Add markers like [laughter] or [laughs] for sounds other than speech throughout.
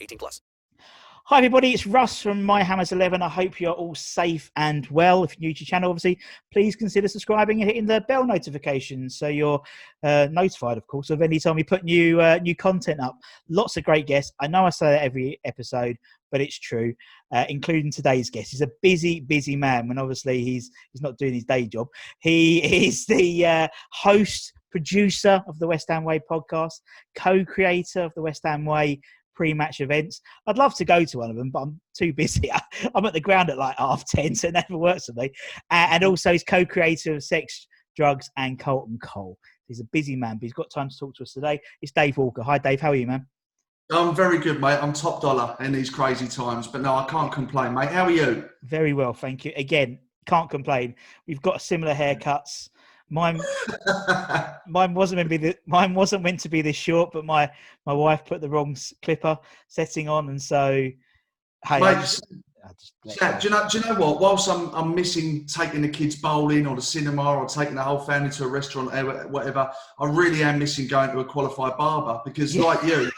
18 plus. Hi, everybody. It's Russ from My Hammers 11. I hope you're all safe and well. If you're new to the channel, obviously, please consider subscribing and hitting the bell notifications so you're uh, notified, of course, of any time we put new uh, new content up. Lots of great guests. I know I say that every episode, but it's true, uh, including today's guest. He's a busy, busy man. When obviously he's he's not doing his day job. He [laughs] is the uh, host, producer of the West Ham Way podcast, co-creator of the West Ham Way pre-match events. I'd love to go to one of them, but I'm too busy. [laughs] I'm at the ground at like half ten, so it never works for me. Uh, and also, he's co-creator of Sex, Drugs, and Colton Cole. He's a busy man, but he's got time to talk to us today. It's Dave Walker. Hi, Dave. How are you, man? I'm very good, mate. I'm top dollar in these crazy times, but no, I can't complain, mate. How are you? Very well, thank you. Again, can't complain. We've got similar haircuts. Mine, mine wasn't meant to be the, mine wasn't meant to be this short, but my my wife put the wrong clipper setting on, and so hey, I Mate, just, I just Yeah, do you know? Do you know what? Whilst I'm I'm missing taking the kids bowling or the cinema or taking the whole family to a restaurant or whatever, I really am missing going to a qualified barber because, Yeah. like you,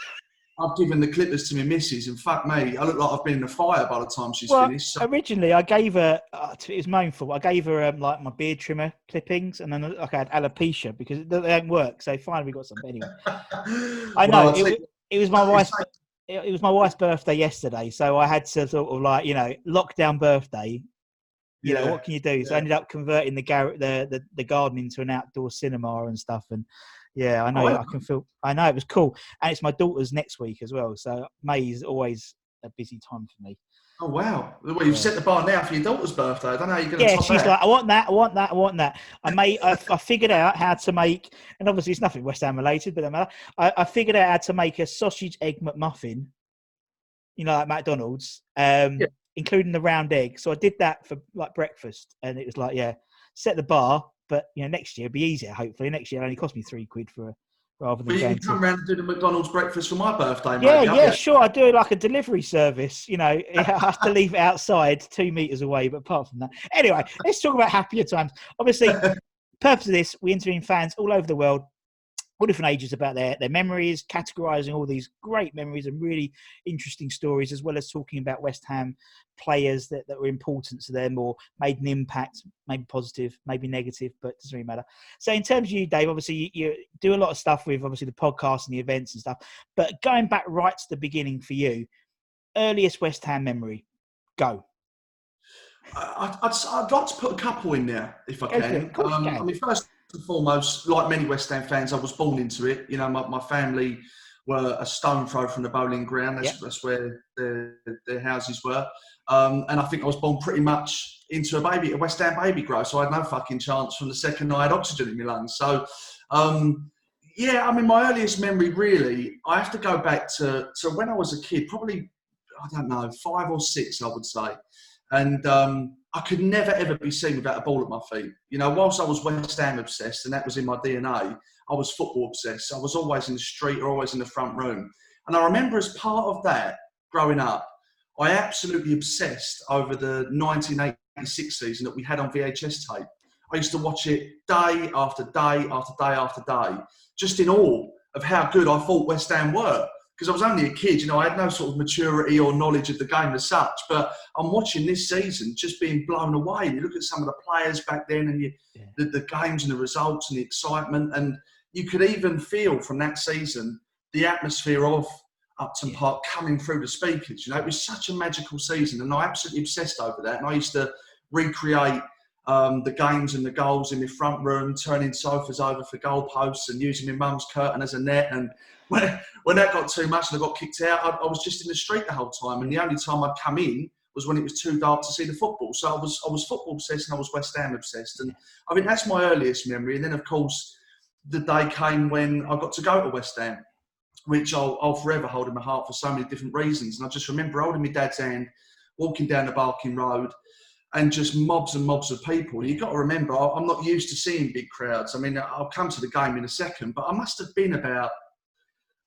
I've given the clippers to my missus, and fuck me, I look like I've been in the fire by the time she's Well, finished. So, originally I gave her. Uh, it was my own fault. I gave her um, like my beard trimmer clippings, and then like, I had alopecia because they don't work. So finally we got some. Anyway, [laughs] I know Well, it, it was my [laughs] wife's. It was my wife's birthday yesterday, so I had to sort of like you know lockdown birthday. You know what can you do? So I ended up converting the gar- the, the the garden into an outdoor cinema and stuff. And yeah, I know Oh, I can feel. I know it was cool, and it's my daughter's next week as well. So May is always a busy time for me. Oh wow! Well, you've Yeah. set the bar now for your daughter's birthday. I don't know how you're going to yeah, she's that. like, I want that, I want that, I want that. I made, I, I figured out how to make, and obviously it's nothing West Ham related, but matter. I, I figured out how to make a sausage egg McMuffin, you know, like McDonald's, um, Yeah. including the round egg. So I did that for like breakfast, and it was like, yeah, set the bar, but you know, next year it'll be easier. Hopefully, next year it only cost me three quid for a, rather But than you going can to. come round and do the McDonald's breakfast for my birthday. Yeah, yeah, yeah, sure. I do like a delivery service. You know, [laughs] I have to leave it outside two meters away. But apart from that, anyway, let's talk about happier times. Obviously, [laughs] purpose of this, we interview fans all over the world, all different ages about their their memories, categorizing all these great memories and really interesting stories, as well as talking about West Ham players that, that were important to them or made an impact, maybe positive, maybe negative, but it doesn't really matter. So, in terms of you, Dave, obviously you, you do a lot of stuff with obviously the podcast and the events and stuff. But going back right to the beginning for you, earliest West Ham memory, go. I- I'd, I'd like to put a couple in there if I can. it, of course you Um, can. I mean, first and foremost, like many West Ham fans, I was born into it. You know, my, my family were a stone throw from the Boleyn ground. That's, Yep. that's where their, their houses were. Um, and I think I was born pretty much into a baby, a West Ham baby grow. So I had no fucking chance from the second I had oxygen in my lungs. So, um, yeah, I mean, my earliest memory really, I have to go back to, to when I was a kid, probably, I don't know, five or six, I would say. And um, I could never ever be seen without a ball at my feet. You know, whilst I was West Ham obsessed, and that was in my DNA, I was football obsessed. I was always in the street or always in the front room. And I remember as part of that, growing up, I absolutely obsessed over the 1986 season that we had on VHS tape. I used to watch it day after day after day after day, just in awe of how good I thought West Ham were. Because I was only a kid, you know, I had no sort of maturity or knowledge of the game as such. But I'm watching this season just being blown away. You look at some of the players back then and you, Yeah. the, the games and the results and the excitement. And you could even feel from that season the atmosphere of Upton Yeah. Park coming through the speakers. You know, it was such a magical season, and I absolutely obsessed over that. And I used to recreate um, the games and the goals in my front room, turning sofas over for goalposts and using my mum's curtain as a net. And when, [laughs] when that got too much and I got kicked out, I, I was just in the street the whole time. And the only time I'd come in was when it was too dark to see the football. So I was I was football obsessed and I was West Ham obsessed. And I mean that's my earliest memory. And then of course the day came when I got to go to West Ham, which I'll, I'll forever hold in my heart for so many different reasons. And I just remember holding my dad's hand, walking down the Barking Road, and just mobs and mobs of people. You've got to remember, I'm not used to seeing big crowds. I mean, I'll come to the game in a second, but I must have been about,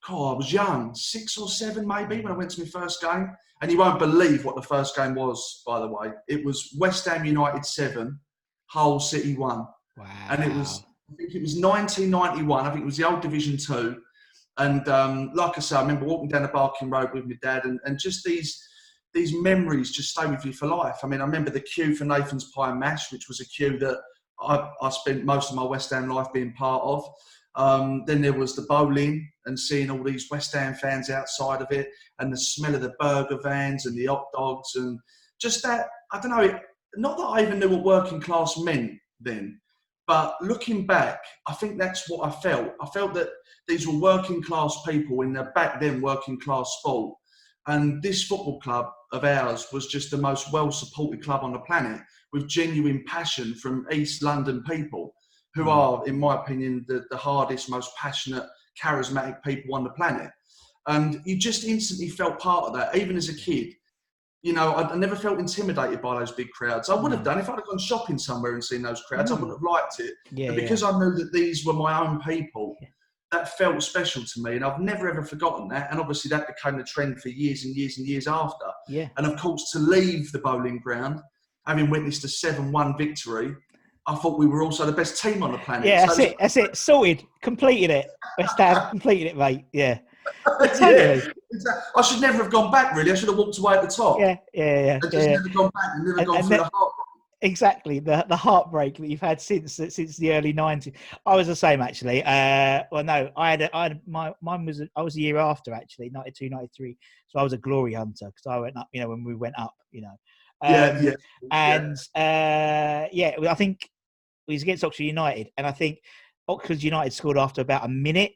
oh, I was young, six or seven maybe when I went to my first game. And you won't believe what the first game was, by the way. It was West Ham United 7, Hull City 1 Wow. and it was I think it was 1991. I think it was the old Division Two, and um, like I say, I remember walking down the Barking Road with my dad, and, and just these these memories just stay with you for life. I mean, I remember the queue for Nathan's Pie and Mash, which was a queue that I, I spent most of my West Ham life being part of. Um, then there was the Boleyn and seeing all these West Ham fans outside of it, and the smell of the burger vans and the hot dogs, and just that. I don't know. Not that I even knew what working class meant then, but looking back, I think that's what I felt. I felt that these were working class people in their back then working class sport. And this football club of ours was just the most well supported club on the planet with genuine passion from East London people who are, in my opinion, the, the hardest, most passionate, charismatic people on the planet. And you just instantly felt part of that, even as a kid. You know, I, I never felt intimidated by those big crowds. I would have done if I'd have gone shopping somewhere and seen those crowds. I Mm. would have liked it. yeah, But yeah. because I knew that these were my own people, Yeah. That felt special to me, and I've never ever forgotten that. And obviously, that became the trend for years and years and years after. yeah. And of course, to leave the Boleyn ground, having witnessed a seven-one victory, I thought we were also the best team on the planet. Yeah, that's So- it. That's it. Sorted. Completed it. West Ham completed it, mate. Yeah. [laughs] yeah, exactly. I should never have gone back. Really, I should have walked away at the top. Yeah, yeah, yeah. yeah, just yeah. never gone back and never And- gone and through that- the heart. Exactly. The the heartbreak that you've had since since the early nineties. I was the same actually. Uh, well, no, I had, a, I had my mine was I was a year after actually, 92, 93. So I was a glory hunter because I went up. You know, when we went up. You know. yeah, Um, yeah. and uh, yeah, I think it was against Oxford United, and I think Oxford United scored after about a minute,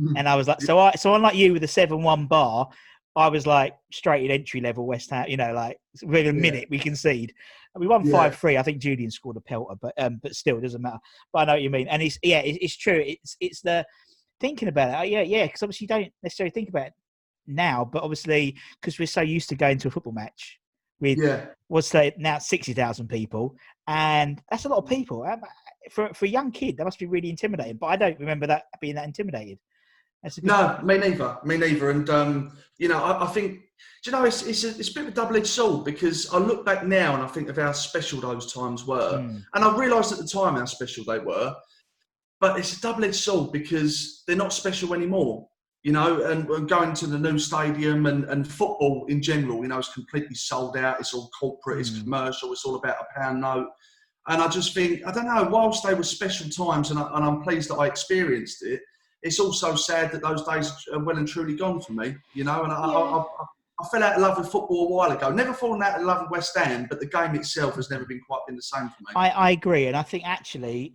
Mm. and I was like, so I, so unlike you with a seven-one bar, I was like straight at entry level West Ham, you know, like within a Yeah. minute we concede. We won Yeah. five three. I think Julian scored a pelter, but um, but still it doesn't matter. But I know what you mean, and it's yeah, it, it's true. It's it's the thinking about it. Oh, yeah, yeah, because obviously you don't necessarily think about it now, but obviously because we're so used to going to a football match with yeah. was say now sixty thousand people, and that's a lot of people. Um, For for a young kid, that must be really intimidating. But I don't remember that being that intimidated. That's a good No, me neither. Me neither. And um, you know, I, I think do you know it's it's a, it's a bit of a double-edged sword because I look back now and I think of how special those times were, Mm. and I realised at the time how special they were. But it's a double-edged sword because they're not special anymore. You know, and, and going to the new stadium and, and football in general, you know, is completely sold out. It's all corporate, it's Mm. commercial, it's all about a pound note. And I just think, I don't know, whilst they were special times and, I, and I'm pleased that I experienced it, it's also sad that those days are well and truly gone for me, you know. And I, I, I, I fell out of love with football a while ago. Never fallen out of love with West Ham, but the game itself has never been quite been the same for me. I, I agree, and I think actually,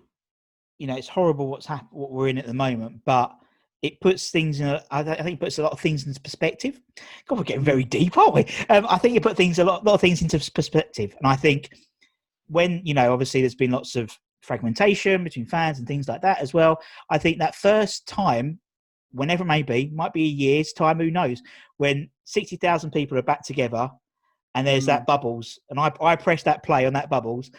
you know, it's horrible what's hap- what we're in at the moment, but it puts things in. A, I, think it puts a lot of things into perspective. God, we're getting very deep, aren't we? Um, I think it put things a lot, lot of things into perspective, and I think when you know, obviously, there's been lots of fragmentation between fans and things like that as well. I think that first time, whenever it may be, might be a year's time, who knows, when sixty thousand people are back together and there's Mm. that bubbles, and I I press that play on that bubbles,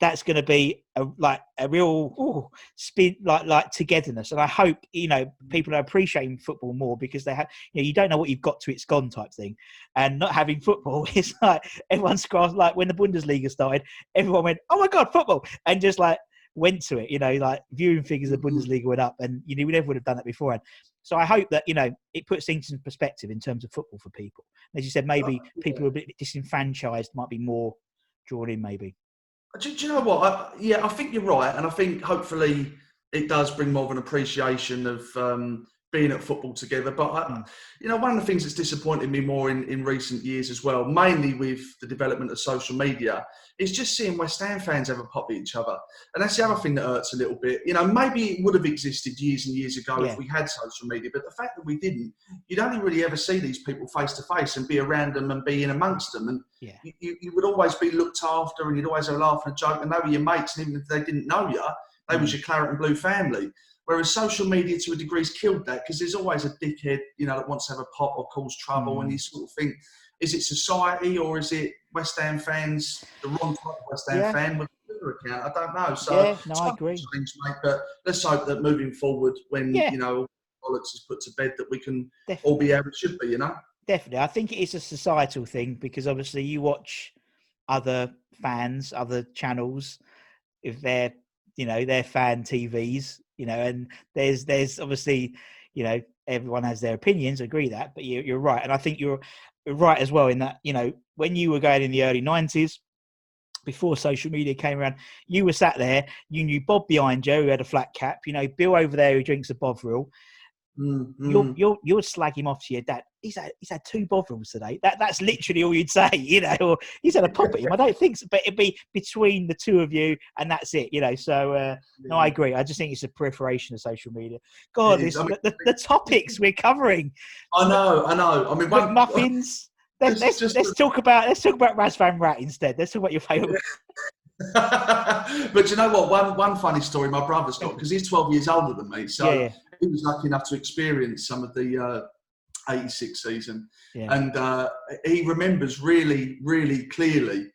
that's going to be a, like a real ooh, spin, like like togetherness. And I hope you know people are appreciating football more because they have you know you don't know what you've got to it's gone type thing, and not having football [laughs] is like everyone's crossed like when the Bundesliga started, everyone went oh my god football and just like went to it. You know, like viewing figures of Mm-hmm. Bundesliga went up, and you know we never would have done that beforehand. So I hope that you know it puts things in perspective in terms of football for people. As you said, maybe Oh, people who are a bit disenfranchised might be more drawn in. Maybe. Do, do you know what? I, yeah, I think you're right, and I think hopefully it does bring more of an appreciation of um, being at football together. But I, Mm. you know, one of the things that's disappointed me more in, in recent years as well, mainly with the development of social media, is just seeing West Ham fans have a pop at each other, and that's the other thing that hurts a little bit. You know, maybe it would have existed years and years ago Yeah. if we had social media, but the fact that we didn't, you'd only really ever see these people face to face and be around them and be in amongst them, and Yeah. you, you, you would always be looked after and you'd always have a laugh and a joke and they were your mates and even if they didn't know you, they was your claret and blue family. Whereas social media to a degree, has killed that because there's always a dickhead, you know, that wants to have a pop or cause trouble and mm. you sort of think, is it society or is it West Ham fans, the wrong type of West Ham Yeah. fan with a Twitter account? I don't know. So Yeah, no, I agree. Change, mate, but let's hope that moving forward when, Yeah. you know, bollocks is put to bed that we can Definitely. all be how it should be, you know? Definitely. I think it is a societal thing because obviously you watch other fans, other channels, if they're, you know, they're fan TVs, you know, and there's, there's obviously, you know, everyone has their opinions, agree that, but you, you're right. And I think you're right as well in that, you know, when you were going in the early 90s, before social media came around, you were sat there, you knew Bob behind you who had a flat cap, you know, Bill over there who drinks a Bovril, Mm, you'll mm. you'll you'll slag him off to your dad. He's had he's had two Bovrils today. That that's literally all you'd say, [laughs] you know. Or he's had a pop at him. I don't think so, but it'd be between the two of you, and that's it, you know. So uh, no, I agree. I just think it's a proliferation of social media. God, this, I mean- the, the topics we're covering, I know, I know. I mean, one, muffins. Let's, Just- let's, just let's the- talk about let's talk about Razvan Rat instead. Let's talk about your favourite. [laughs] but you know what? One one funny story my brother's got because he's 12 years older than me, so Yeah, yeah, he was lucky enough to experience some of the uh, 86 season, yeah. and uh, he remembers really, really clearly.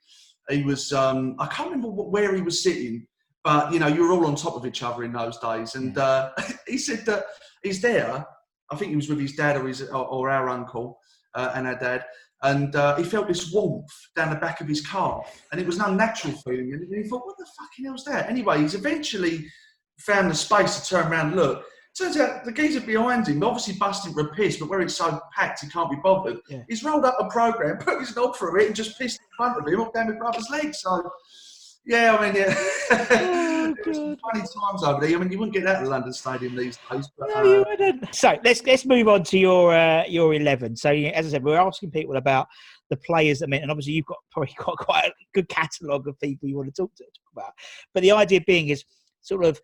He was um, I can't remember wh- where he was sitting, but you know you were all on top of each other in those days, and uh, [laughs] he said that he's there. I think he was with his dad or his or, or our uncle uh, and our dad. And uh, he felt this warmth down the back of his calf, and it was an unnatural feeling. And he thought, "What the fucking hell's that?" Anyway, he's eventually found the space to turn around and look. Turns out the geezer behind him, obviously busting for a piss, but where it's so packed he can't be bothered. Yeah. He's rolled up a program, [laughs] put his knob through it, and just pissed in front of him up down my brother's leg. So, yeah, I mean, [laughs] yeah, Oh, It was funny times over there. I mean, you wouldn't get that at the London Stadium these days. But, No, you uh, wouldn't. So let's let's move on to your uh, your eleven. So as I said, we're asking people about the players that meant, and obviously you've got [laughs] probably got quite a good catalogue of people you want to talk to talk about. But the idea being is sort of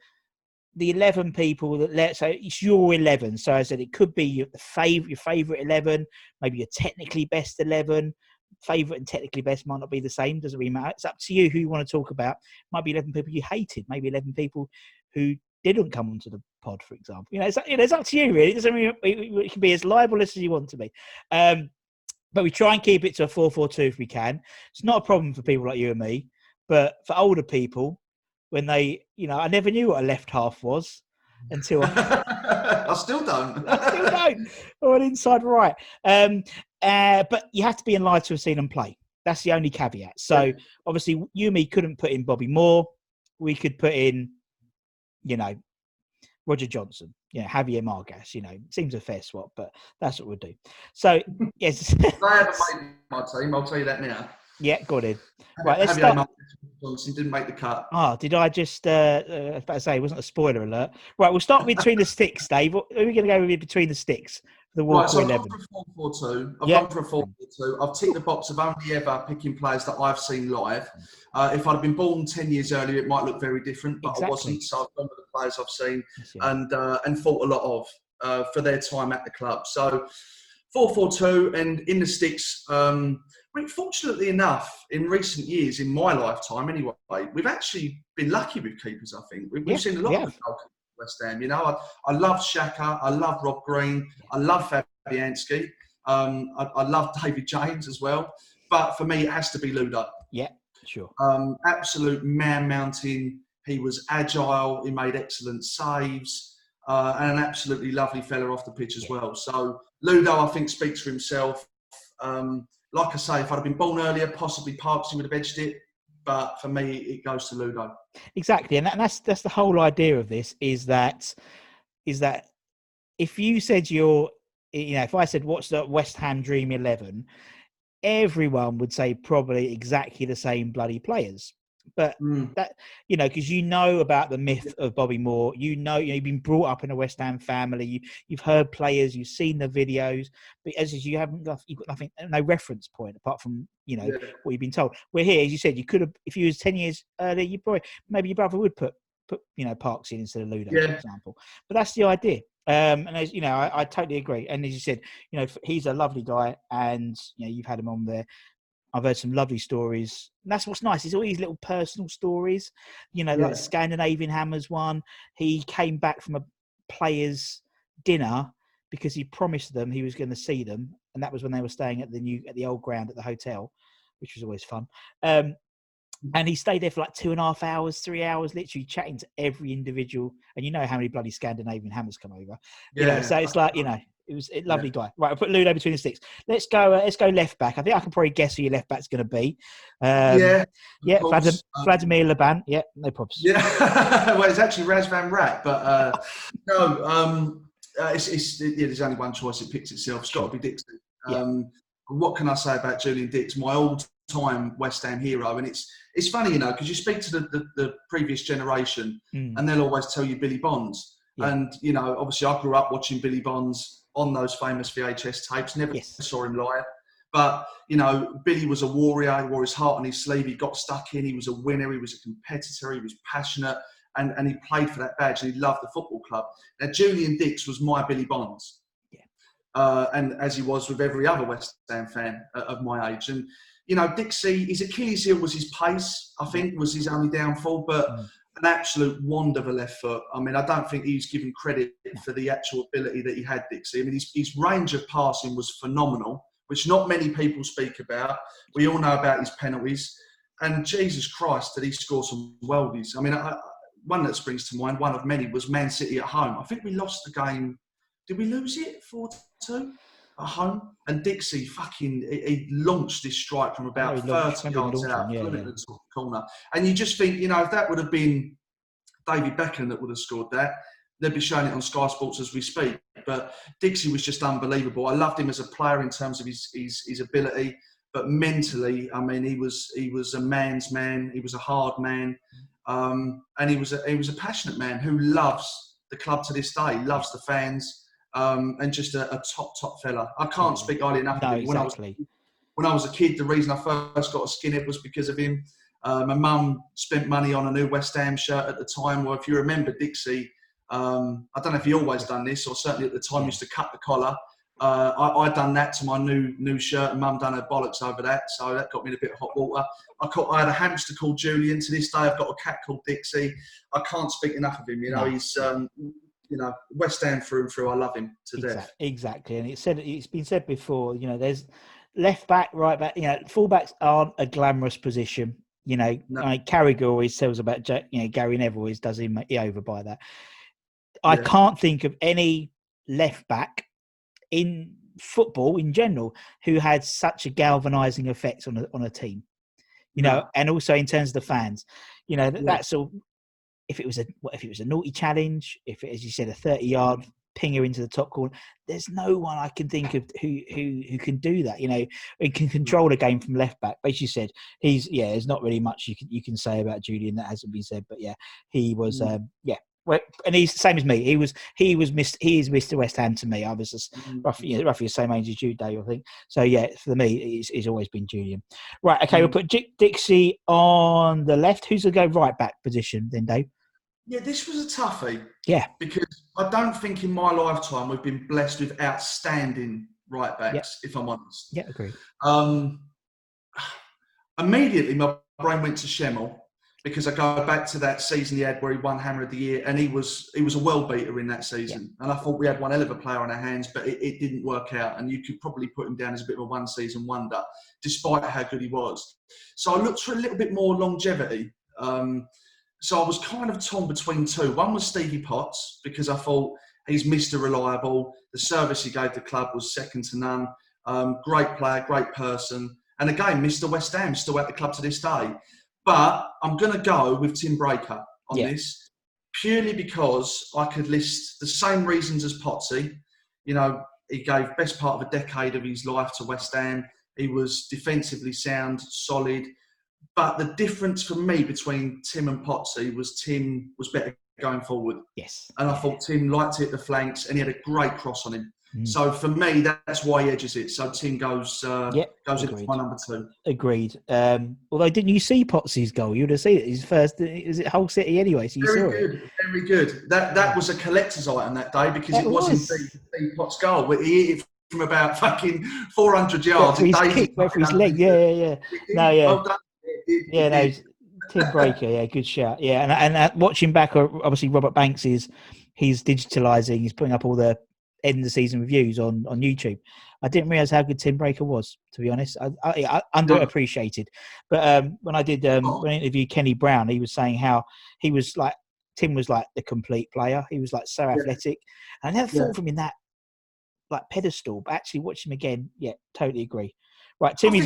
the eleven people that let. So it's your eleven. So I said it could be your favorite your favorite eleven, maybe your technically best eleven. Favorite and technically best might not be the same. Doesn't really matter. It's up to you who you want to talk about. Might be eleven people you hated. Maybe eleven people who didn't come onto the pod, for example. You know, it's, you know, it's up to you, really. It doesn't mean it, can be as libelous as you want to be. Um, but we try and keep it to a 4 4 2 if we can. It's not a problem for people like you and me. But for older people, when they, you know, I never knew what a left half was until I, [laughs] I still don't. [laughs] I still don't, or an inside right. Um, uh, but you have to be in line to have seen them play. That's the only caveat. So obviously, you and me couldn't put in Bobby Moore. We could put in, you know, Roger Johnson. Yeah, Javier Margas. You know, seems a fair swap, but that's what we'll do. So [laughs] yes, They haven't made my team. I'll tell you that now. Yeah, got it. Right, let's Javier start- Johnson didn't make the cut. Ah, did I just? Uh, uh, I say it wasn't a spoiler alert. Right, we'll start with between the sticks, [laughs] Dave. Who are we going to go with between the sticks for the Right, Walker so I've Eleven? gone for a 4 4 2. I've Yeah. gone for a 4 4 2. I've ticked the box of only ever picking players that I've seen live. Uh, if I'd been born 10 years earlier, it might look very different, but I wasn't. So I've gone for the players I've seen and uh, and thought a lot of uh, for their time at the club. So 4-4-2 and in the sticks. Um, fortunately enough, in recent years, in my lifetime anyway, we've actually been lucky with keepers. I think we've, Yeah, seen a lot we of West Ham. You know, I, I love Shaka, I love Rob Green, I love Fabianski, um, I, I love David James as well. But for me, it has to be Ludo. Yeah. Sure. Um, absolute man mountain. He was agile. He made excellent saves, uh, and an absolutely lovely fella off the pitch as Yeah. well. So Ludo, I think, speaks for himself. Um, like I say, if I'd have been born earlier, possibly Parksy would have edged it. But for me, it goes to Ludo. Exactly, and that, that's that's the whole idea of this is that is that if you said you're you know if I said what's the West Ham Dream Eleven, everyone would say probably exactly the same bloody players. But Mm. that you know because you know about the myth of Bobby Moore, you know you know, you've been brought up in a West Ham family, you, you've heard players, you've seen the videos, but as is, you haven't got you've got nothing, no reference point apart from you know Yeah. what you've been told. We're here, as you said, you could have if you was ten years earlier, you probably maybe your brother would put put you know Parks in instead of Ludo, for example. But that's the idea. Um, and as you know, I, I totally agree. And as you said, you know, he's a lovely guy, and you know, you've had him on there. I've heard some lovely stories. And that's what's nice. Is all these little personal stories. You know, like Yeah. the Scandinavian Hammers one. He came back from a players' dinner because he promised them he was going to see them, and that was when they were staying at the new at the old ground at the hotel, which was always fun. Um, and he stayed there for like two and a half hours, three hours, literally chatting to every individual. And you know how many bloody Scandinavian hammers come over. You know, so it's like you know, it was a lovely guy. Right, I'll put Ludo between the sticks. Let's go. Uh, let's go left back. I think I can probably guess who your left back's going to be. Um, yeah. yeah. Vladim- Um, Vladimir Labant. Yeah, no problems. Yeah, [laughs] well, it's actually Razvan Rat, but uh, [laughs] no, um, uh, it's, it's yeah, there's only one choice. It picks itself. It's got to be Dixon. Yeah. Um, what can I say about Julian Dicks, my old-time West Ham hero? And it's it's funny, you know, because you speak to the, the, the previous generation, Mm, and they'll always tell you Billy Bonds. Yeah. And you know, obviously, I grew up watching Billy Bonds on those famous VHS tapes. Never Yes. saw him live. But you know, Billy was a warrior. He wore his heart on his sleeve. He got stuck in. He was a winner. He was a competitor. He was passionate, and, and he played for that badge. And he loved the football club. Now, Julian Dicks was my Billy Bonds, Yeah. uh, and as he was with every other West Ham fan uh, of my age. And you know, Dixie, his Achilles heel was his pace. I think was his only downfall, but. Mm. An absolute wand of a left foot. I mean, I don't think he's given credit for the actual ability that he had, Dixie. I mean, his, his range of passing was phenomenal, which not many people speak about. We all know about his penalties. And Jesus Christ, did he score some worldies? I mean, I- one that springs to mind, one of many, was Man City at home. I think we lost the game. Did we lose it 4 2 at home? And Dixie fucking, he, he launched this strike from about Oh, launched- 30 remember yards out, yeah, it yeah. to the top corner. And you just think, you know, if that would have been David Beckham that would have scored that, they'd be showing it on Sky Sports as we speak. But Dixie was just unbelievable. I loved him as a player in terms of his, his, his ability, but mentally, I mean, he was he was a man's man. He was a hard man, um, and he was a, he was a passionate man who loves the club to this day. Loves the fans, um, and just a, a top top fella. I can't Yeah. speak highly enough No, of him. When I was exactly. when I was a kid, the reason I first got a skinhead was because of him. Uh, my mum spent money on a new West Ham shirt at the time. Well, if you remember Dixie, um, I don't know if he always done this, or certainly at the time used to cut the collar. Uh, I, I done that to my new new shirt, and Mum done her bollocks over that, so that got me in a bit of hot water. I, caught, I had a hamster called Julian. To this day, I've got a cat called Dixie. I can't speak enough of him. You know, No. he's um, you know West Ham through and through. I love him to death. Exactly, exactly. And it said it's been said before. You know, there's left back, right back. You know, fullbacks aren't a glamorous position. You know, No. like Carragher always tells about. You know, Gary Neville always does him over by that. I Yeah. can't think of any left back in football in general who had such a galvanizing effect on a on a team. You know, No. and also in terms of the fans, you know, that, Yeah. that's all. If it was a what if it was a naughty challenge, if it, as you said, a thirty yard pinger into the top corner, there's no one I can think of who who who can do that. You know, and can control a game from left back. But as you said, he's yeah. There's not really much you can you can say about Julian that hasn't been said. But yeah, he was Mm. um, yeah. Well, and he's the same as me. He was he was Mr. He is Mr. West Ham to me. I was just roughly you know, roughly the same age as you, Dave. I think. So yeah, for me, he's, he's always been Julian. Right. Okay, we'll Mm. put Dick Dixie on the left. Who's to go right back position then, Dave? Yeah, this was a toughie. Yeah. Because I don't think in my lifetime we've been blessed with outstanding right backs, if I'm honest. Yeah, agree. Um, immediately, my brain went to Schemmel. Because I go back to that season he had where he won Hammer of the Year, and he was he was a well beater in that season. And I thought we had one hell of a player on our hands, but it, it didn't work out. And you could probably put him down as a bit of a one season wonder, despite how good he was. So I looked for a little bit more longevity. Um, so I was kind of torn between two. One was Stevie Potts because I thought he's Mr. Reliable. The service he gave the club was second to none. Um, great player, great person. And again, Mr. West Ham, still at the club to this day. But I'm going to go with Tim Breaker on Yeah. this purely because I could list the same reasons as Potsy. You know, he gave best part of a decade of his life to West Ham. He was defensively sound, solid. But the difference for me between Tim and Potsy was Tim was better going forward. Yes. And I thought Tim liked it at the flanks and he had a great cross on him. Mm. So for me, that's why he edges it. So Tim goes uh, Yep, goes into agreed. my number two. Agreed. Um, although, didn't you see Potsy's goal? You would have seen it. His first, is it Hull City anyway? So you Very saw it. good, very good. That that was a collector's item that day because That it was, was. indeed Steve Potts' goal. But he hit it from about fucking 400 Went yards. for his kick, went his leg. Yeah, yeah, yeah. No, yeah. Well done. It- it- Yeah, it no. Tim Breaker, yeah, good shout. Yeah, and and uh, watching back, uh, obviously Robert Banks is he's digitalizing, he's putting up all the end the season reviews on on YouTube. I didn't realise how good Tim Breaker was, to be honest. I, I, I underappreciated, but um, when I did um, when I interviewed Kenny Brown, he was saying how he was like Tim was like the complete player. He was like so athletic. And I never thought Yeah. of him in that like pedestal, but actually watch him again, yeah, totally agree. Right, Timmy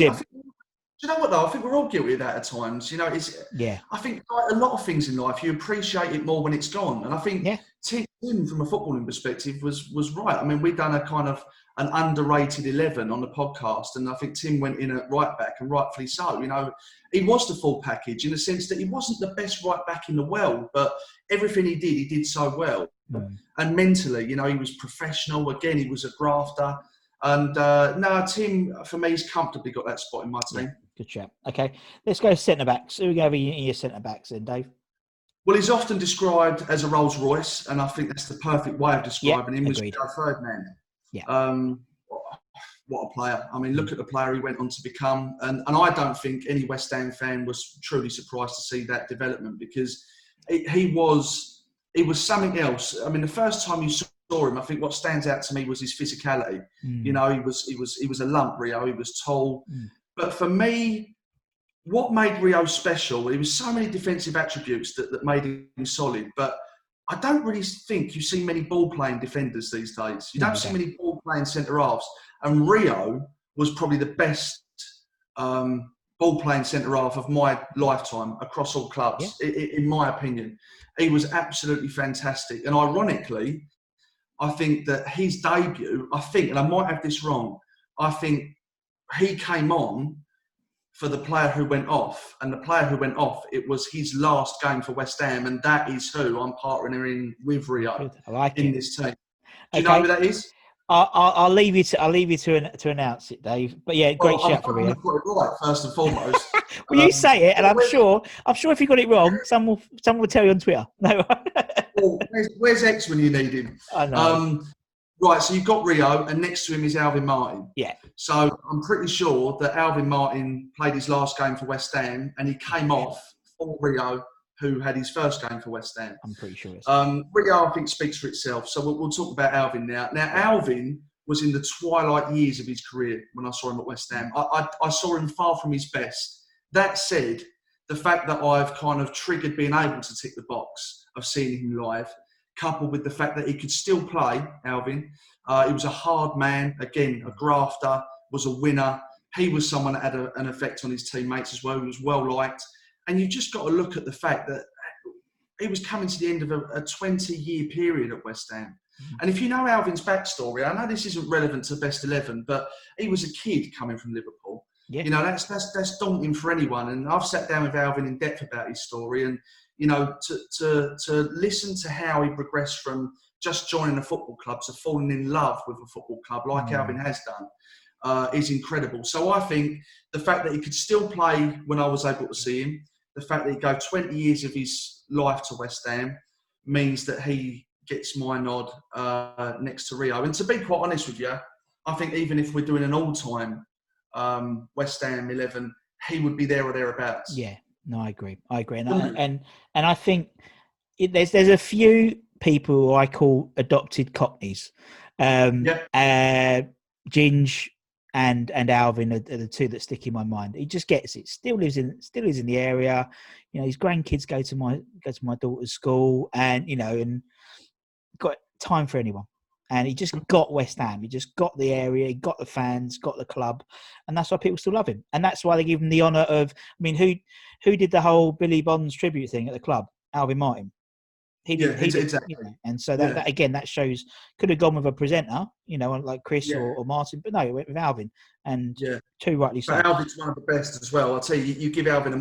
think- I Dim, think- Do you know what though? I think we're all guilty of that at times. You know, it's yeah, I think like a lot of things in life, you appreciate it more when it's gone. And I think Yeah. Tim, Tim, from a footballing perspective, was was right. I mean, we've done a kind of an underrated eleven on the podcast, and I think Tim went in at right back, and rightfully so. You know, he was the full package in the sense that he wasn't the best right back in the world, but everything he did, he did so well. Mm. And mentally, you know, he was professional. Again, he was a grafter. And uh, no, Tim, for me, he's comfortably got that spot in my team. Good chat. Okay, let's go centre backs. Who are we going to be your centre backs then, Dave? Well, he's often described as a Rolls Royce, and I think that's the perfect way of describing him. Was agreed. Rio Ferdinand. Yeah. Um, what a player! I mean, look at the player he went on to become, and, and I don't think any West Ham fan was truly surprised to see that development because he, he was he was something else. I mean, the first time you saw him, I think what stands out to me was his physicality. Mm. You know, he was he was he was a lump, Rio. He was tall, Mm. But for me, what made Rio special? There was so many defensive attributes that, that made him solid. But I don't really think you see many ball playing defenders these days. You don't you see many ball playing centre halves. And Rio was probably the best um, ball playing centre half of my lifetime across all clubs, i- in my opinion. He was absolutely fantastic. And ironically, I think that his debut, I think, and I might have this wrong, I think he came on for the player who went off, and the player who went off, it was his last game for West Ham, and that is who I'm partnering with Rio I like in it. this team. Do you Okay. know who that is? I'll, I'll, leave you to I'll leave you to an, to announce it, Dave. But yeah, great Well, shout for Rio. going to put it right first and foremost. [laughs] Well, you Um, say it, and I'm sure I'm sure if you got it wrong, someone will someone will tell you on Twitter. [laughs] No, Paul, where's, where's X when you need him? I know. Um, right, so you've got Rio, and next to him is Alvin Martin. Yeah. So I'm pretty sure that Alvin Martin played his last game for West Ham, and he came off for Rio, who had his first game for West Ham. I'm pretty sure it's Um, Rio, I think, speaks for itself. So we'll, we'll talk about Alvin now. Now, Alvin was in the twilight years of his career when I saw him at West Ham. I, I, I saw him far from his best. That said, the fact that I've kind of triggered being able to tick the box of seeing him live, coupled with the fact that he could still play, Alvin. Uh, he was a hard man, again, a grafter, was a winner. He was someone that had a, an effect on his teammates as well. He was well liked. And you've just got to look at the fact that he was coming to the end of a, a 20 year period at West Ham. And if you know Alvin's backstory, I know this isn't relevant to best 11, but he was a kid coming from Liverpool. Yeah. You know, that's, that's, that's daunting for anyone. And I've sat down with Alvin in depth about his story and, you know, to, to, to listen to how he progressed from just joining a football club to falling in love with a football club like Mm. Alvin has done uh, is incredible. So I think the fact that he could still play when I was able to see him, the fact that he gave 20 years of his life to West Ham means that he gets my nod uh, next to Rio. And to be quite honest with you, I think even if we're doing an all-time um, West Ham 11, he would be there or thereabouts. yeah, No, I agree. I agree, and I, Mm. and and I think it, there's there's a few people who I call adopted cockneys. Um, Yeah. uh, Ginge and and Alvin are, are the two that stick in my mind. He just gets it. Still lives in still lives in the area. You know, his grandkids go to my go to my daughter's school, and you know, and got time for anyone. And he just got West Ham. He just got the area. He got the fans. Got the club, and that's why people still love him. And that's why they give him the honour of. I mean, who who did the whole Billy Bonds tribute thing at the club? Alvin Martin. He did, Yeah, he did, exactly. you know, and so that, Yeah. that again, that shows could have gone with a presenter, you know, like Chris Yeah. or, or Martin, but no, it went with Alvin, and Yeah. too rightly so. But Alvin's one of the best as well. I'll tell you, you give Alvin a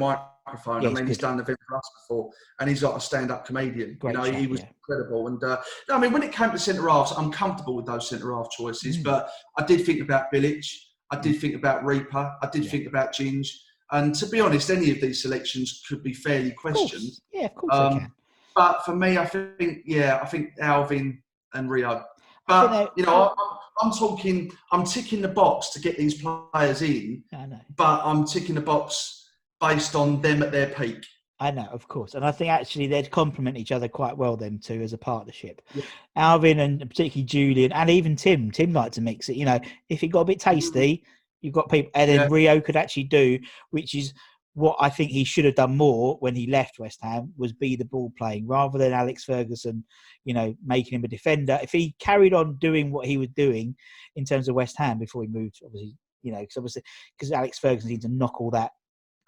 microphone. Yeah, I mean, he's done the event for us before, and he's like a stand-up comedian. Great you know, he was yeah. incredible. And uh, no, I mean, when it came to centre halves, I'm comfortable with those centre half choices. Mm. But I did think about Bilic. I did think about Reaper. I did Yeah. think about Ginge. And to be honest, any of these selections could be fairly Of questioned. Yeah, of course Um, they can. But for me, I think, yeah, I think Alvin and Rio. But you know, I'm, I'm talking, I'm ticking the box to get these players in I know. but I'm ticking the box based on them at their peak. I know, of course, and I think actually they'd complement each other quite well. Them two as a partnership, Yeah. Alvin and particularly Julian, and even Tim. Tim liked to mix it. You know, if it got a bit tasty, mm. you've got people, and then Yeah. Rio could actually do, which is what I think he should have done more when he left West Ham was be the ball playing rather than Alex Ferguson, you know, making him a defender. If he carried on doing what he was doing in terms of West Ham before he moved, obviously, you know, because obviously because Alex Ferguson seemed to knock all that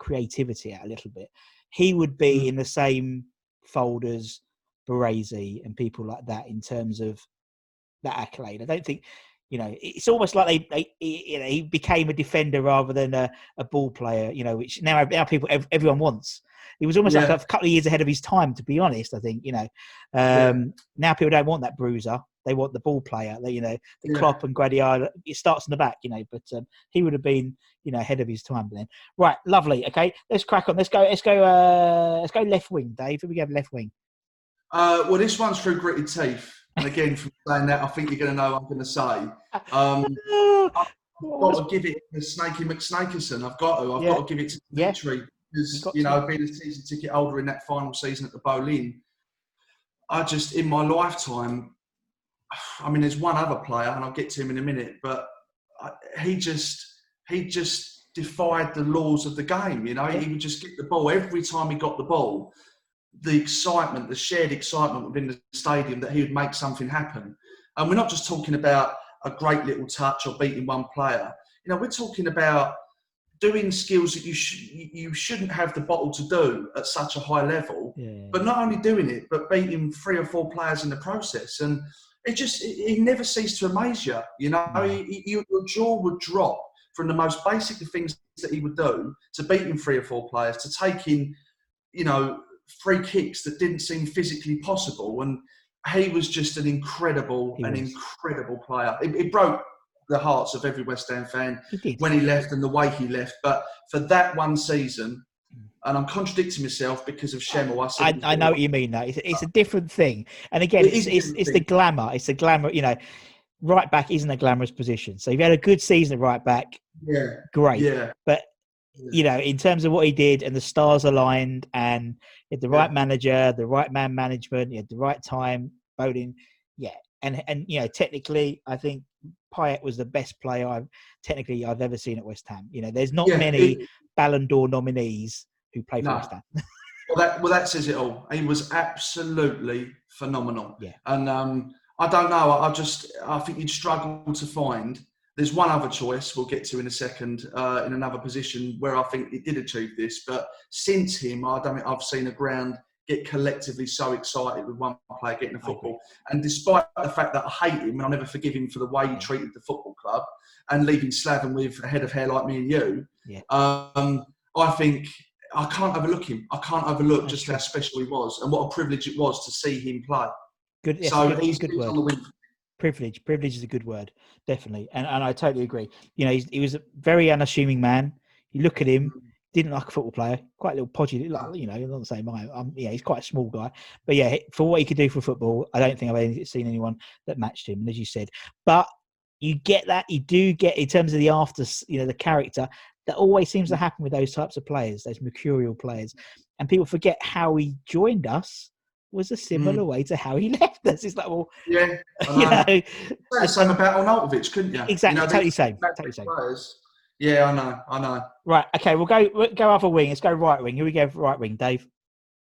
creativity out a little bit, he would be Mm. in the same fold as Baresi and people like that in terms of that accolade. I don't think, you know, it's almost like they, they he- you know, he became a defender rather than a, a ball player, you know, which now, now people, everyone wants. He was almost Yeah. like a couple of years ahead of his time, to be honest. I think, you know, Yeah. um, now people don't want that bruiser. They want the ball player. They, you know, the Yeah. Klopp and Guardiola. It starts in the back, you know. But um, he would have been, you know, ahead of his time then. Right, lovely. Okay, let's crack on. Let's go. Let's go. Uh, let's go left wing, Dave. Who we have left wing? Uh, well, this one's through gritted teeth. And again, from [laughs] saying that, I think you're going to know what I'm going to say. Um, [laughs] I've got to give it to Snakey McSnakerson. I've got to. I've Yeah. got to give it to Yeah. Dimitri You because, you know, being a season ticket holder in that final season at the Boleyn, I just, in my lifetime, I mean, there's one other player, and I'll get to him in a minute, but I, he just, he just defied the laws of the game. You know, he would just get the ball every time he got the ball. The excitement, the shared excitement within the stadium that he would make something happen. And we're not just talking about a great little touch or beating one player. You know, we're talking about doing skills that you sh- you shouldn't have the bottle to do at such a high level. Yeah. But not only doing it, but beating three or four players in the process. And it just, it, it never ceased to amaze you. You know, No. He- he- your jaw would drop from the most basic of things that he would do to beating three or four players, to taking, you know, free kicks that didn't seem physically possible. And he was just an incredible, He an incredible player. It, it broke the hearts of every West Ham fan he when he left and the way he left. But for that one season, Mm. and I'm contradicting myself because of Schemmel. I, I, I know what you mean. That it's, it's a different thing, and again, It it's it's, it's the glamour. It's the glamour. You know, right back isn't a glamorous position. So if you had a good season at right back, Yeah, great. yeah, But Yeah. you know, in terms of what he did and the stars aligned and he had the Yeah. right manager, the right man management, he had the right time voting. Yeah. And and you know, technically I think Payet was the best player I've technically I've ever seen at West Ham. You know, there's not yeah. many it- Ballon d'Or nominees who play for No. West Ham. [laughs] well, that well, that says it all. He was absolutely phenomenal. Yeah. and um, I don't know. I I just I think you'd struggle to find. There's one other choice we'll get to in a second uh, in another position where I think it did achieve this. But since him, I don't think I've seen a ground get collectively so excited with one player getting agree. football. And despite the fact that I hate him and I'll never forgive him for the way he treated the football club and leaving Slaven with a head of hair like me and you, Yeah. um, I think I can't overlook him. I can't overlook That's just true. how special he was and what a privilege it was to see him play. Good, yes, so good, he's, good he's word. on the win. privilege privilege is a good word definitely and, and i totally agree you know he's, he was a very unassuming man you look at him didn't like a football player quite a little podgy like, you know i'm not saying I, I'm, yeah he's quite a small guy but yeah for what he could do for football i don't think i've seen anyone that matched him and as you said but you get that you do get in terms of the after you know the character that always seems to mm. happen with those types of players, those mercurial players, and people forget how he joined us was a mm. similar way to how he [laughs] left us. It's like, well, Yeah, [laughs] you know. know, the same about Arnautovic, couldn't you? exactly, You know, totally same, totally same. players- Yeah, I know, I know. Right, okay, we'll go we'll go other wing. Let's go right wing. Here we go, right wing, Dave.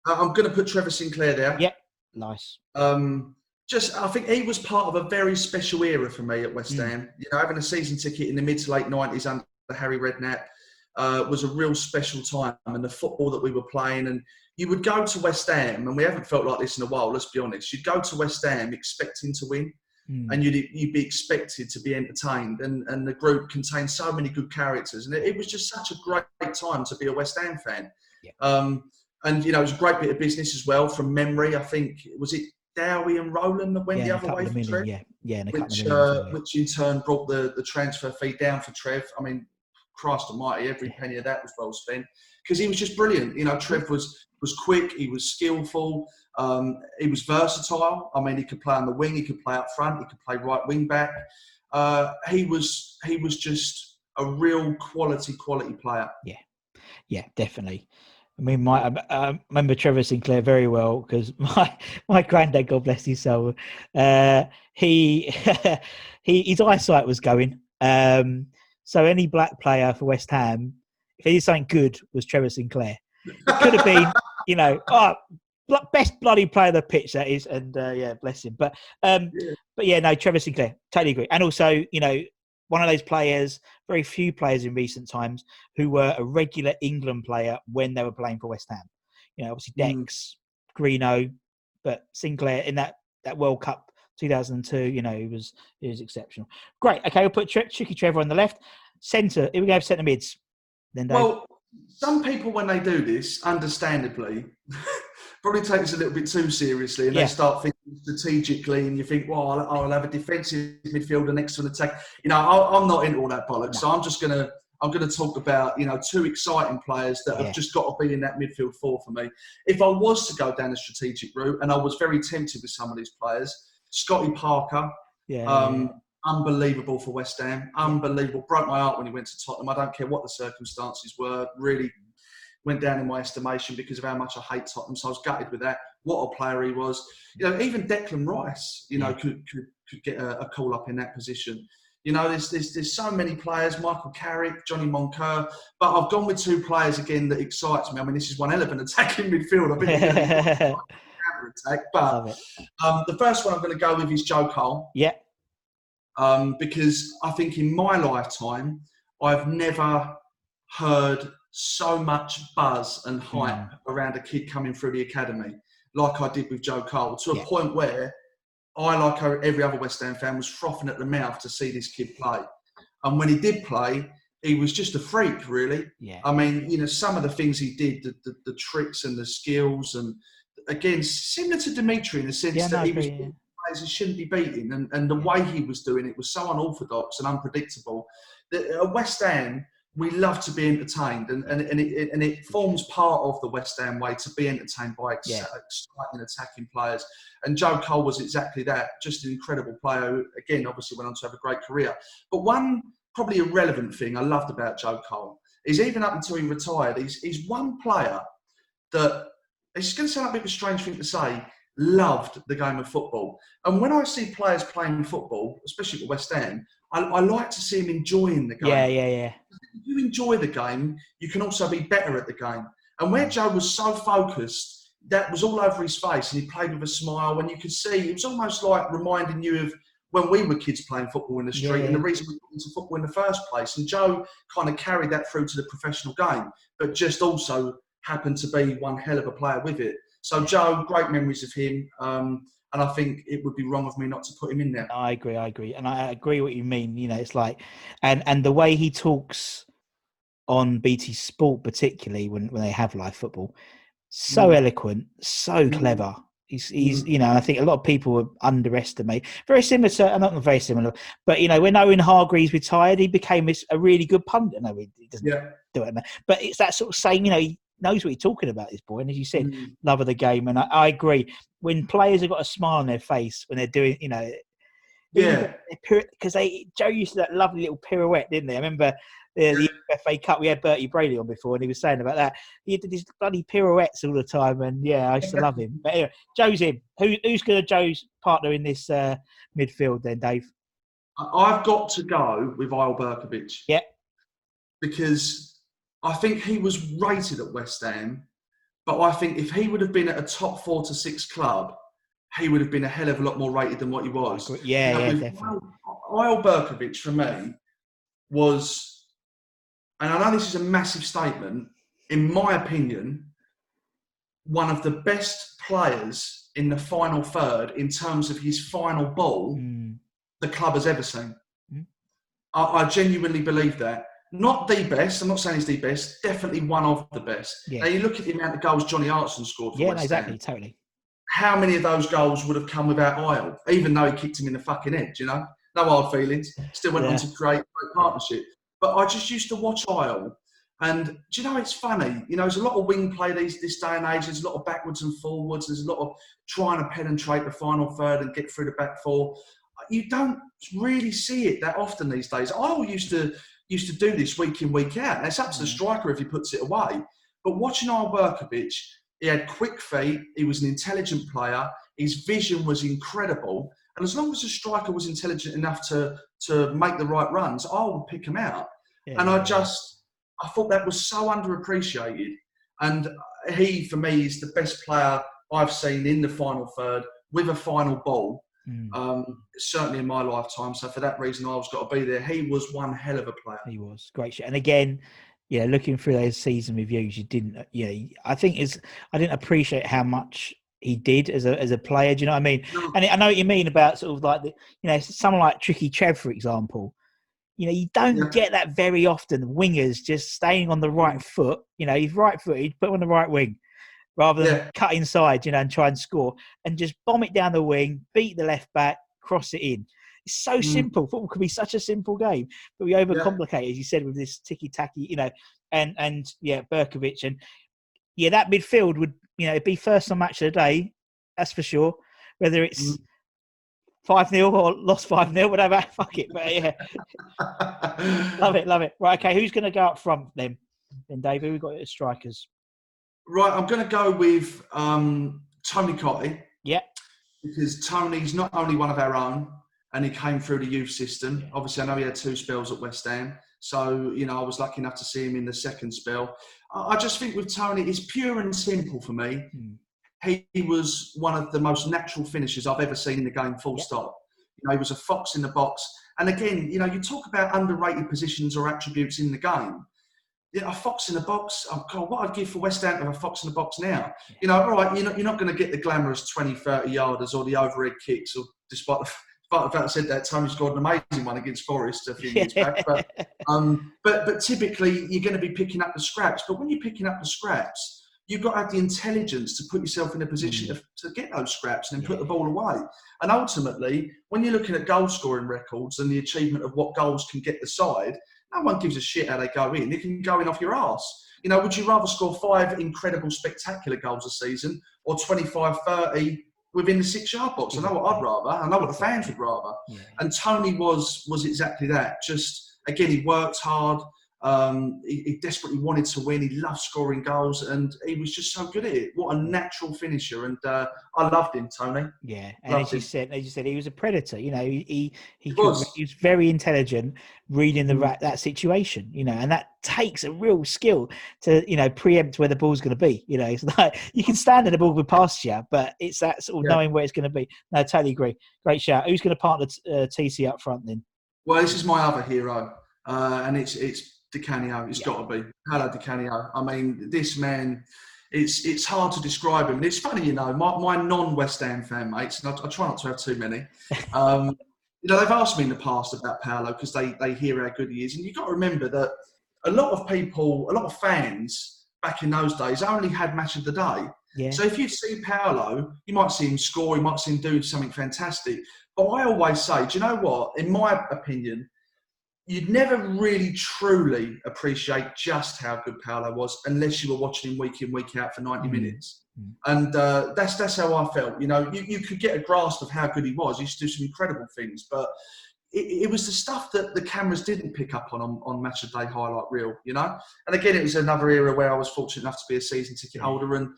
Uh, I'm going to put Trevor Sinclair there. Yeah. Nice. Um, just, I think he was part of a very special era for me at West Mm. Ham. You know, having a season ticket in the mid to late nineties under Harry Redknapp uh, was a real special time, and the football that we were playing. And you would go to West Ham, and we haven't felt like this in a while. Let's be honest. You'd go to West Ham expecting to win, Mm. and you'd you'd be expected to be entertained. And and the group contained so many good characters, and it, it was just such a great time to be a West Ham fan. Yeah. Um, and you know, it was a great bit of business as well. From memory, I think was it Dowie and Rowland that went yeah, the other way for million, Trev, yeah, yeah, which million. uh, yeah. which in turn brought the the transfer fee down for Trev. I mean, Christ Almighty, every penny of that was well spent because he was just brilliant. You know, Trev was was quick, he was skillful, um, he was versatile. I mean, he could play on the wing, he could play up front, he could play right wing back. Uh, he was he was just a real quality quality player. Yeah, yeah, definitely. I mean, my I I remember Trevor Sinclair very well because [laughs] my my granddad, God bless his soul, uh, he [laughs] he his eyesight was going. Um, so any black player for West Ham, if he did something good, was Trevor Sinclair. It could have been, [laughs] you know, oh, best bloody player of the pitch that is, and uh, yeah, bless him. But um, Yeah. but yeah, no, Trevor Sinclair, totally agree. And also, you know, one of those players, very few players in recent times who were a regular England player when they were playing for West Ham. You know, obviously Mm. Dex, Greeno, but Sinclair in that that World Cup 2002, you know, he was he was exceptional. Great. Okay, we'll put Tre- Tricky Trevor on the left. Centre. Here we go. Centre mids. Then Dave. Well, some people when they do this, understandably, [laughs] probably take this a little bit too seriously, and Yeah. they start thinking strategically, and you think, well, I'll, I'll have a defensive midfielder next to an attack. You know, I, I'm not into all that bollocks, so I'm just gonna. I'm going to talk about, you know, two exciting players that Yeah. have just got to be in that midfield four for me. If I was to go down the strategic route, and I was very tempted with some of these players, Scotty Parker, yeah. um, unbelievable for West Ham. Unbelievable. Broke my heart when he went to Tottenham. I don't care what the circumstances were. Really went down in my estimation because of how much I hate Tottenham. So I was gutted with that. What a player he was. You know, even Declan Rice, you know, Yeah. could, could could get a, a call up in that position. You know, there's, there's there's so many players, Michael Carrick, Johnny Moncur, but I've gone with two players again that excites me. I mean, this is one an attacking [laughs] midfield. I've been [laughs] attack, but um, the first one I'm going to go with is Joe Cole Yeah. um, because I think in my lifetime, I've never heard so much buzz and hype Mm. around a kid coming through the academy like I did with Joe Cole to a Yeah. point where I, like every other West Ham fan, was frothing at the mouth to see this kid play. And when he did play, he was just a freak, really. Yeah. I mean, you know, some of the things he did, the, the, the tricks and the skills, and again, similar to Dimitri in the sense Yeah, that I he was yeah. players he shouldn't be beating, and, and the way he was doing it was so unorthodox and unpredictable. That at West Ham, we love to be entertained, and, and, and, it, and it forms part of the West Ham way to be entertained by Yeah. Uh, exciting attacking players. And Joe Cole was exactly that, just an incredible player. who, Again, obviously went on to have a great career. But one probably irrelevant thing I loved about Joe Cole is even up until he retired, he's, he's one player that it's going to sound like a bit of a strange thing to say, loved the game of football. And when I see players playing football, especially at West Ham, I, I like to see them enjoying the game. Yeah, yeah, yeah. You enjoy the game, you can also be better at the game. And where Joe was so focused, that was all over his face, and he played with a smile. And you could see it was almost like reminding you of when we were kids playing football in the street, Yeah. and the reason we got into football in the first place. And Joe kind of carried that through to the professional game, but just also happened to be one hell of a player with it. So Joe, great memories of him, um, and I think it would be wrong of me not to put him in there. I agree. I agree, and I agree what you mean. You know, it's like, and and the way he talks on BT Sport, particularly when when they have live football, so Mm. eloquent, so Mm. clever. He's, he's, Mm. you know, I think a lot of people would underestimate. Very similar to, not very similar, but you know, when Owen Hargreaves retired, he became a really good pundit. No, he he doesn't Yeah. do it, but it's that sort of saying, you know, he knows what he's talking about. This boy, and as you said, Mm. love of the game. And I, I agree. When players have got a smile on their face when they're doing, you know, Yeah. because they Joe used to that lovely little pirouette, didn't they? I remember the, the FA Cup. We had Bertie Brayley on before, and he was saying about that. He did these bloody pirouettes all the time, and yeah, I used to love him. But anyway, Joe's in. Who, who's going to Joe's partner in this uh, midfield then, Dave? I've got to go with Eyal Berkovic. Yeah. Because I think he was rated at West Ham, but I think if he would have been at a top four to six club, he would have been a hell of a lot more rated than what he was. Yeah, Now, yeah, definitely. Eyal Berkovic for me was, and I know this is a massive statement, in my opinion, one of the best players in the final third in terms of his final ball Mm, the club has ever seen. Mm. I, I genuinely believe that. Not the best. I'm not saying he's the best. Definitely one of the best. Yeah. Now you look at the amount of goals Johnny Hartson scored for yeah, West Ham. exactly, totally. How many of those goals would have come without Eyal, even though he kicked him in the fucking head? You know, no hard feelings. Still went Yeah. on to create a great partnership. But I just used to watch Eyal, and do you know it's funny? You know, there's a lot of wing play these this day and age. There's a lot of backwards and forwards. There's a lot of trying to penetrate the final third and get through the back four. You don't really see it that often these days. I used to used to do this week in week out. And it's up to the Mm. striker if he puts it away. But watching Eyal Berkovic, he had quick feet. He was an intelligent player. His vision was incredible. And as long as the striker was intelligent enough to to make the right runs, I would pick him out. Yeah, And I just, I thought that was so underappreciated. And he, for me, is the best player I've seen in the final third with a final ball, Mm, um, certainly in my lifetime. So for that reason, I was got to be there. He was one hell of a player. he was great shot. And again, yeah, looking through those season reviews, you didn't, uh, yeah, I think is I didn't appreciate how much he did as a as a player. Do you know what I mean? No. And I know what you mean about sort of like the, you know, someone like Tricky Trev, for example. You know, you don't Yeah. get that very often. Wingers just staying on the right foot. You know, he's right footed, put him on the right wing, rather than Yeah. cut inside. You know, and try and score, and just bomb it down the wing, beat the left back, cross it in. It's so Mm. simple. Football can be such a simple game, but we overcomplicate, it, as you said, with this ticky tacky. You know, and and yeah, Berkovic and yeah, that midfield would you know it'd be first on match of the day, that's for sure. Whether it's Mm. five 0 or lost five 0 whatever, [laughs] fuck it. But yeah, [laughs] love it, love it. Right, okay, who's going to go up front then? Then Dave, who we got as strikers? Right, I'm going to go with um, Tony Cottee. Yeah. Because Tony's not only one of our own, and he came through the youth system. Yeah. Obviously, I know he had two spells at West Ham, so you know I was lucky enough to see him in the second spell. I just think with Tony, it's pure and simple for me. He, he was one of the most natural finishers I've ever seen in the game. Full Yeah. stop. You know, he was a fox in the box. And again, you know, you talk about underrated positions or attributes in the game. Yeah, a fox in a box. Oh, God, what I'd give for West Ham to have a fox in a box now. You know, all right, you're not, you're not going to get the glamorous 20, 30 yarders or the overhead kicks, or despite the, despite the fact I said that, Tony scored an amazing one against Forest a few years back. But, [laughs] um, but, but typically, you're going to be picking up the scraps. But when you're picking up the scraps, you've got to have the intelligence to put yourself in a position to, to get those scraps and then put the ball away. And ultimately, when you're looking at goal scoring records and the achievement of what goals can get the side, no one gives a shit how they go in. They can go in off your arse. You know, would you rather score five incredible, spectacular goals a season or 25, 30 within the six yard box? I know what I'd rather. I know what the fans would rather. Yeah. And Tony was was exactly that. Just again, he worked hard. Um, he, he desperately wanted to win. He loved scoring goals, and he was just so good at it. What a natural finisher! And uh, I loved him, Tony. Yeah, and Loved as you him. said, as you said, he was a predator. You know, he he, he, He could- was. he was very intelligent, reading the Mm. that situation. You know, and that takes a real skill to you know preempt where the ball's going to be. You know, [laughs] it's like you can stand in the ball with past you, but it's that sort of Yeah. knowing where it's going to be. No, totally agree. Great shout. Who's going to partner t- uh, TC up front then? Well, this is my other hero, uh, and it's it's Di Canio. It's Yeah. got to be. Hello, Di Canio. I mean, this man. It's it's hard to describe him. And it's funny, you know, my, my non-West Ham fan mates, and I, I try not to have too many. [laughs] Um, you know, they've asked me in the past about Paolo because they they hear how good he is, and you've got to remember that a lot of people, a lot of fans back in those days only had match of the day. Yeah, So if you see Paolo, you might see him score, you might see him do something fantastic. But I always say, do you know what? In my opinion, you'd never really truly appreciate just how good Paolo was unless you were watching him week in, week out for 90 Mm. minutes. Mm. And uh, that's that's how I felt. You know, you, you could get a grasp of how good he was. He used to do some incredible things, but it, it was the stuff that the cameras didn't pick up on, on on Match of Day highlight reel. You know, and again, it was another era where I was fortunate enough to be a season ticket holder and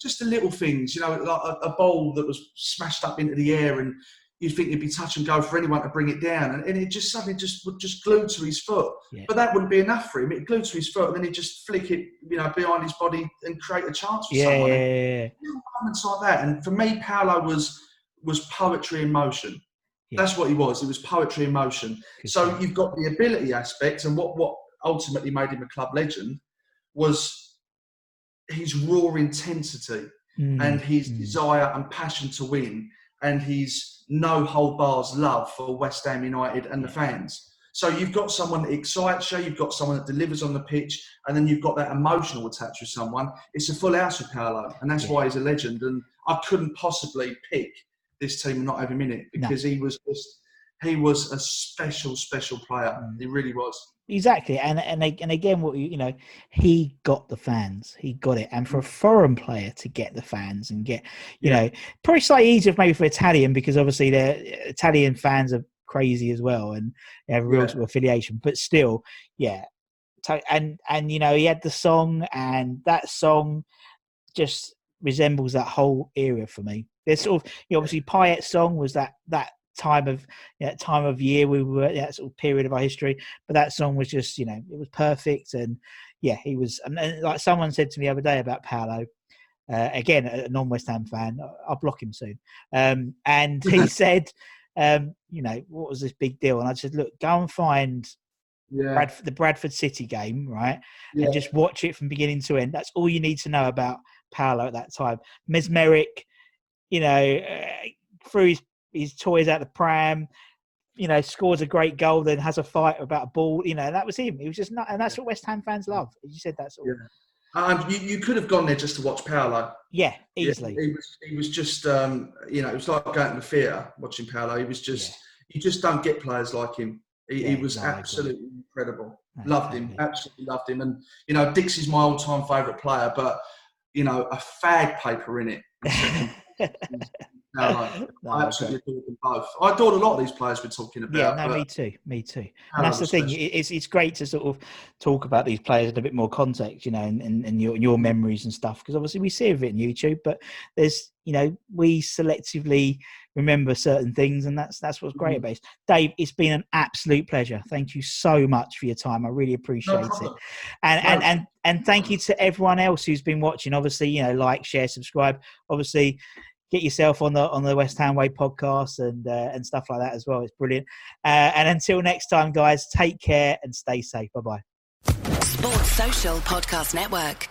just the little things. You know, like a, a bowl that was smashed up into the air and you'd think it'd be touch and go for anyone to bring it down, and, and it just suddenly just would just glue to his foot. Yeah. But that wouldn't be enough for him. It glued to his foot, and then he'd just flick it, you know, behind his body and create a chance for Yeah, someone. yeah, And yeah, yeah. moments like that. And for me, Paolo was was poetry in motion. That's what he was. It was poetry in motion. Good So stuff. you've got the ability aspect, and what what ultimately made him a club legend was his raw intensity Mm, and his mm. desire and passion to win, and his no hold bars love for West Ham United and the fans. So you've got someone that excites you, you've got someone that delivers on the pitch, and then you've got that emotional attached with someone. It's a full house with Paolo, and that's Yeah. why he's a legend. And I couldn't possibly pick this team and not have him in it No. because he was just he was a special, special player. Mm. He really was. Exactly, and and and again, what you you know, he got the fans, he got it, and for a foreign player to get the fans and get, you Yeah. know, probably slightly easier maybe for Italian because obviously the uh, Italian fans are crazy as well and they have a real Yeah. sort of affiliation, but still, yeah, and and you know he had the song and that song just resembles that whole era for me. There's sort of you know, obviously Payet's song was that that time of know, time of year we were at that sort of period of our history but that song was just you know it was perfect and yeah he was and, like someone said to me the other day about Paolo uh, again a non-West Ham fan I'll block him soon um, and he [laughs] said um, you know what was this big deal and I said look go and find Yeah. Bradford, the Bradford City game right yeah. and just watch it from beginning to end that's all you need to know about Paolo at that time mesmeric you know uh, threw his, his toys out the pram you know, scores a great goal, then has a fight about a ball. You know, that was him. He was just not, and that's what West Ham fans love. You said that's all. of, And you, you could have gone there just to watch Paolo. yeah, Yeah, easily. he was he was just um, you know it was like going to the theatre watching Paolo. He was just you just don't get players like him. He, he was no, absolutely incredible. No, Loved him, absolutely loved him. And you know Dixie's my all time favourite player, but you know a fag paper in it. [laughs] Paolo. [laughs] No, I I absolutely adored them both. I adored a lot of these players we're talking about. Yeah, no, me too, me too. And that's the thing. It's it's great to sort of talk about these players in a bit more context, you know, and, and, and your your memories and stuff. Because obviously we see of it on YouTube, but there's you know we selectively remember certain things, and that's that's what's great Mhm. about it. Dave, it's been an absolute pleasure. Thank you so much for your time. I really appreciate No it. And, No and and and thank you to everyone else who's been watching. Obviously, you know, like, share, subscribe. Obviously, get yourself on the on the West Ham Way podcast and uh, and stuff like that as well. It's brilliant. Uh, and until next time, guys, take care and stay safe. Bye bye. Sports Social Podcast Network.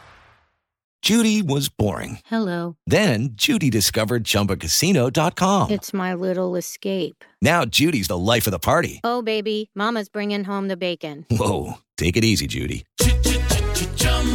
Judy was boring. Hello. Then Judy discovered ChumbaCasino.com. It's my little escape. Now Judy's the life of the party. Oh, baby, Mama's bringing home the bacon. Whoa, take it easy, Judy.